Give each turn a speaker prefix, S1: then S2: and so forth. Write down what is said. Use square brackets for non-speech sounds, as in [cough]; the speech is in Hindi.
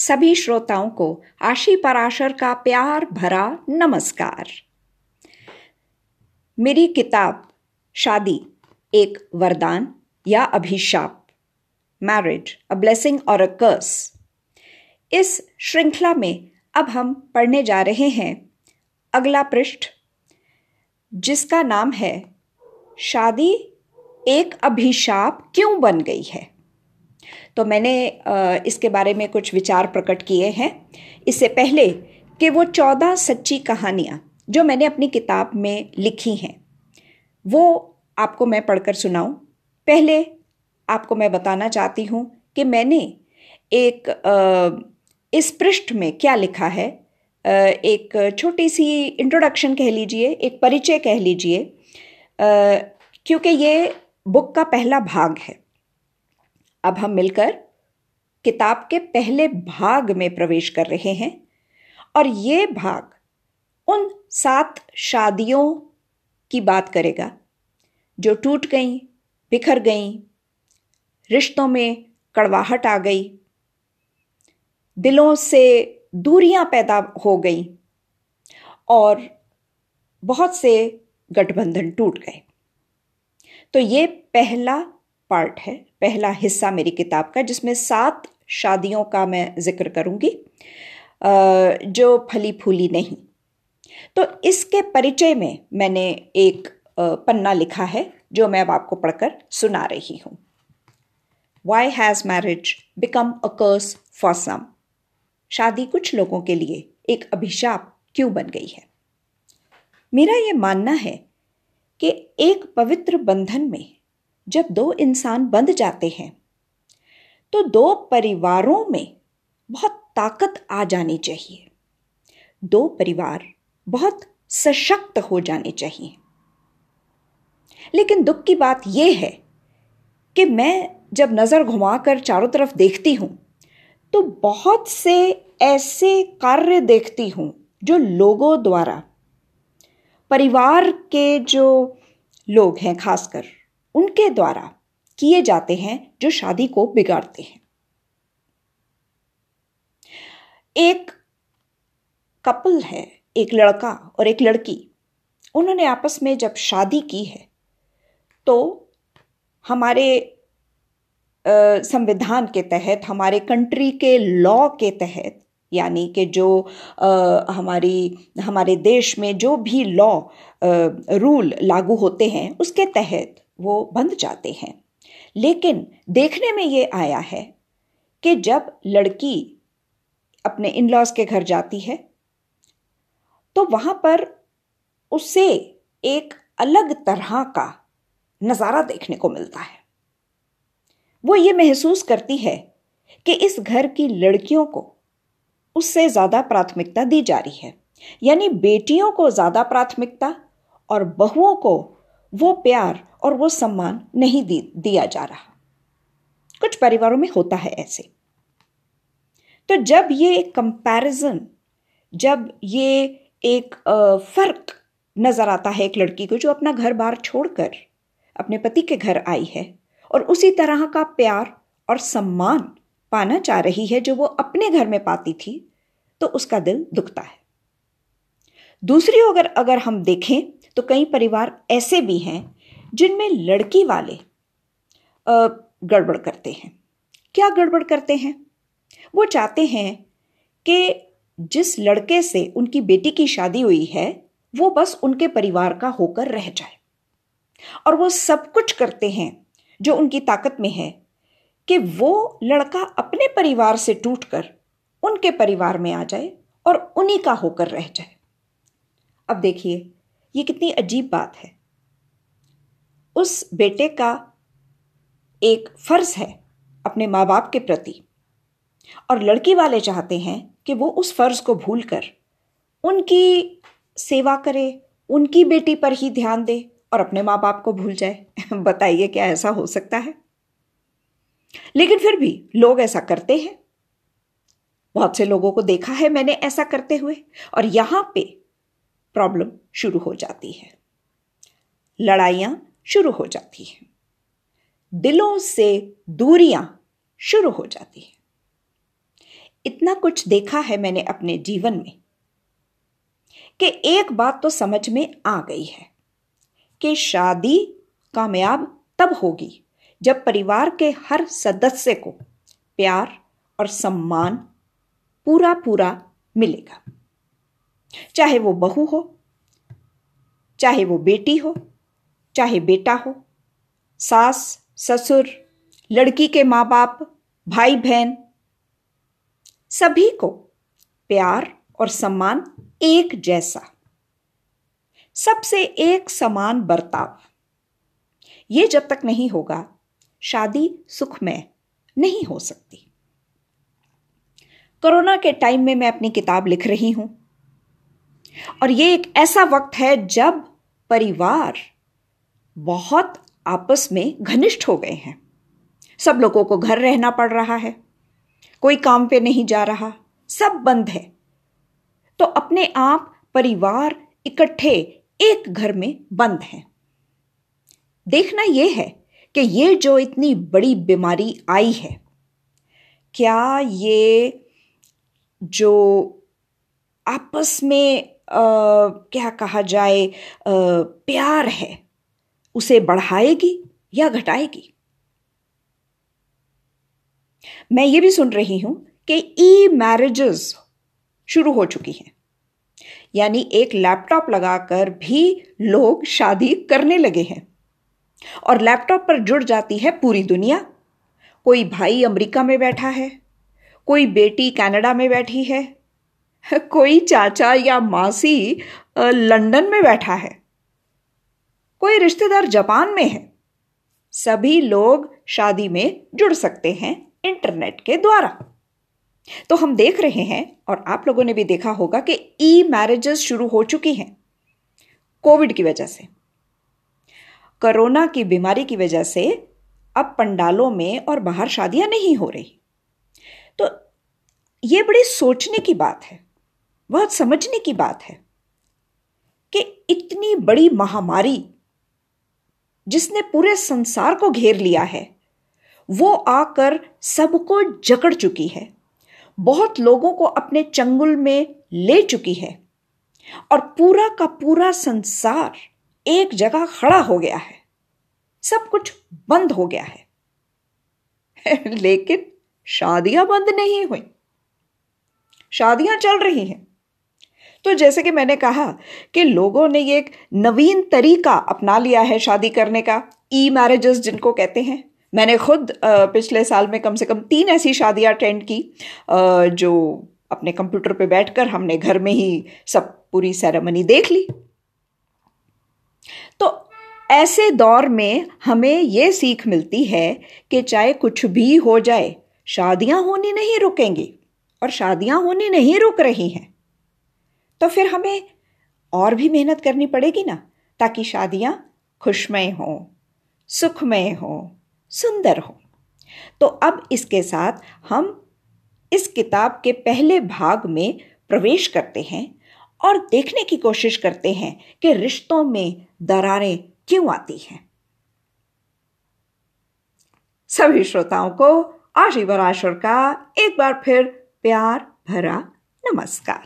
S1: सभी श्रोताओं को आशी पराशर का प्यार भरा नमस्कार। मेरी किताब, शादी, एक वरदान या अभिशाप मैरिज अ ब्लेसिंग और अ कर्स इस श्रृंखला में अब हम पढ़ने जा रहे हैं अगला पृष्ठ, जिसका नाम है, शादी एक अभिशाप क्यों बन गई है? तो मैंने इसके बारे में कुछ विचार प्रकट किए हैं। इससे पहले कि वो चौदह सच्ची कहानियाँ जो मैंने अपनी किताब में लिखी हैं, वो आपको मैं पढ़कर सुनाऊं। पहले आपको मैं बताना चाहती हूँ कि मैंने एक इस पृष्ठ में क्या लिखा है। एक छोटी सी इंट्रोडक्शन कह लीजिए, एक परिचय कह लीजिए। क्योंकि ये बुक का पहला भाग है। अब हम मिलकर किताब के पहले भाग में प्रवेश कर रहे हैं और ये भाग उन सात शादियों की बात करेगा जो टूट गई, बिखर गई, रिश्तों में कड़वाहट आ गई, दिलों से दूरियाँ पैदा हो गई और बहुत से गठबंधन टूट गए। तो ये पहला पार्ट है, पहला हिस्सा मेरी किताब का, जिसमें सात शादियों का मैं ज़िक्र करूँगी जो फली फूली नहीं। तो इसके परिचय में मैंने एक पन्ना लिखा है, जो मैं अब आपको पढ़कर सुना रही हूँ। Why has marriage become a curse for some शादी कुछ लोगों के लिए एक अभिशाप क्यों बन गई है? मेरा यह मानना है कि एक पवित्र बंधन में जब दो इंसान बंध जाते हैं तो दो परिवारों में बहुत ताकत आ जानी चाहिए। दो परिवार बहुत सशक्त हो जाने चाहिए। लेकिन दुख की बात यह है कि मैं जब नज़र घुमाकर चारों तरफ़ देखती हूँ तो बहुत से ऐसे कार्य देखती हूँ, जो लोगों द्वारा, परिवार के जो लोग हैं खासकर उनके द्वारा किए जाते हैं जो शादी को बिगाड़ते हैं। एक कपल है एक लड़का और एक लड़की। उन्होंने आपस में जब शादी की है तो हमारे संविधान के तहत हमारे कंट्री के लॉ के तहत यानी कि जो आ, हमारी हमारे देश में जो भी लॉ रूल लागू होते हैं उसके तहत वो बंद जाते हैं। लेकिन देखने में ये आया है कि जब लड़की अपने इन लॉज के घर जाती है तो वहाँ पर उसे एक अलग तरह का नज़ारा देखने को मिलता है। वो ये महसूस करती है कि इस घर की लड़कियों को उससे ज़्यादा प्राथमिकता दी जा रही है। यानी बेटियों को ज़्यादा प्राथमिकता और बहुओं को वो प्यार और वो सम्मान नहीं दिया जा रहा। कुछ परिवारों में होता है ऐसे। तो जब ये कंपैरिजन जब ये एक फ़र्क नज़र आता है एक लड़की को जो अपना घर बार छोड़कर अपने पति के घर आई है और उसी तरह का प्यार और सम्मान पाना चाह रही है जो वो अपने घर में पाती थी तो उसका दिल दुखता है। दूसरी अगर अगर हम देखें तो कई परिवार ऐसे भी हैं, जिनमें लड़की वाले गड़बड़ करते हैं। क्या गड़बड़ करते हैं? वो चाहते हैं कि जिस लड़के से उनकी बेटी की शादी हुई है, वो बस उनके परिवार का होकर रह जाए। और वो सब कुछ करते हैं, जो उनकी ताकत में है, कि वो लड़का अपने परिवार से टूटकर उनके परिवार में आ जाए और उन्हीं का होकर रह जाए। अब देखिए, ये कितनी अजीब बात है। उस बेटे का एक फ़र्ज़ है अपने माँ बाप के प्रति। और लड़की वाले चाहते हैं कि वो उस फ़र्ज़ को भूलकर उनकी सेवा करे, उनकी बेटी पर ही ध्यान दे और अपने माँ बाप को भूल जाए। [laughs] बताइए, क्या ऐसा हो सकता है? लेकिन फिर भी लोग ऐसा करते हैं। बहुत से लोगों को देखा है मैंने ऐसा करते हुए। और यहाँ पे प्रॉब्लम शुरू हो जाती है। लड़ाइयाँ शुरू हो जाती हैं। दिलों से दूरियाँ शुरू हो जाती हैं। इतना कुछ देखा है मैंने अपने जीवन में कि एक बात तो समझ में आ गई है कि शादी कामयाब तब होगी जब परिवार के हर सदस्य को प्यार और सम्मान पूरा पूरा मिलेगा। चाहे वो बहू हो, चाहे वो बेटी हो, चाहे बेटा हो, सास, ससुर, लड़की के माँ बाप भाई बहन सभी को प्यार और सम्मान एक जैसा। सबसे एक समान बर्ताव। ये जब तक नहीं होगा, शादी सुखमय नहीं हो सकती। कोरोना के टाइम में मैं अपनी किताब लिख रही हूँ। और ये एक ऐसा वक्त है जब परिवार बहुत आपस में घनिष्ठ हो गए हैं। सब लोगों को घर रहना पड़ रहा है, कोई काम पे नहीं जा रहा, सब बंद है। तो अपने आप परिवार इकट्ठे एक घर में बंद हैं। देखना यह है कि ये जो इतनी बड़ी बीमारी आई है, क्या ये जो आपस में क्या कहा जाए प्यार है। उसे बढ़ाएगी या घटाएगी? मैं ये भी सुन रही हूँ कि ई मैरिजेस शुरू हो चुकी हैं। यानी एक लैपटॉप लगाकर भी लोग शादी करने लगे हैं। और लैपटॉप पर जुड़ जाती है पूरी दुनिया। कोई भाई अमेरिका में बैठा है, कोई बेटी कनाडा में बैठी है [laughs] कोई चाचा या मासी लंदन में बैठा है। कोई रिश्तेदार जापान में है। सभी लोग शादी में जुड़ सकते हैं इंटरनेट के द्वारा। तो हम देख रहे हैं और आप लोगों ने भी देखा होगा कि ई मैरिजेस शुरू हो चुकी हैं कोविड की वजह से। कोरोना की बीमारी की वजह से अब पंडालों में और बाहर शादियाँ नहीं हो रही। तो ये बड़ी सोचने की बात है। बहुत समझने की बात है कि इतनी बड़ी महामारी जिसने पूरे संसार को घेर लिया है, वो आकर सबको जकड़ चुकी है। बहुत लोगों को अपने चंगुल में ले चुकी है और पूरा का पूरा संसार एक जगह खड़ा हो गया है। सब कुछ बंद हो गया है। [laughs] लेकिन शादियाँ बंद नहीं हुई। शादियाँ चल रही हैं। तो जैसे कि मैंने कहा कि लोगों ने ये एक नवीन तरीका अपना लिया है शादी करने का ई मैरिजेस जिनको कहते हैं। मैंने खुद पिछले साल में कम से कम तीन ऐसी शादियाँ अटेंड की जो अपने कंप्यूटर पे बैठकर हमने घर में ही सब पूरी सेरेमनी देख ली। तो ऐसे दौर में हमें यह सीख मिलती है कि चाहे कुछ भी हो जाए, शादियाँ होनी नहीं रुकेंगी और शादियाँ होनी नहीं रुक रही हैं। तो फिर हमें और भी मेहनत करनी पड़ेगी ना, ताकि शादियाँ खुशमय हों, सुखमय हों, सुंदर हों। तो अब इसके साथ हम इस किताब के पहले भाग में प्रवेश करते हैं और देखने की कोशिश करते हैं कि रिश्तों में दरारें क्यों आती हैं। सभी श्रोताओं को आशी बराशर का एक बार फिर प्यार भरा नमस्कार।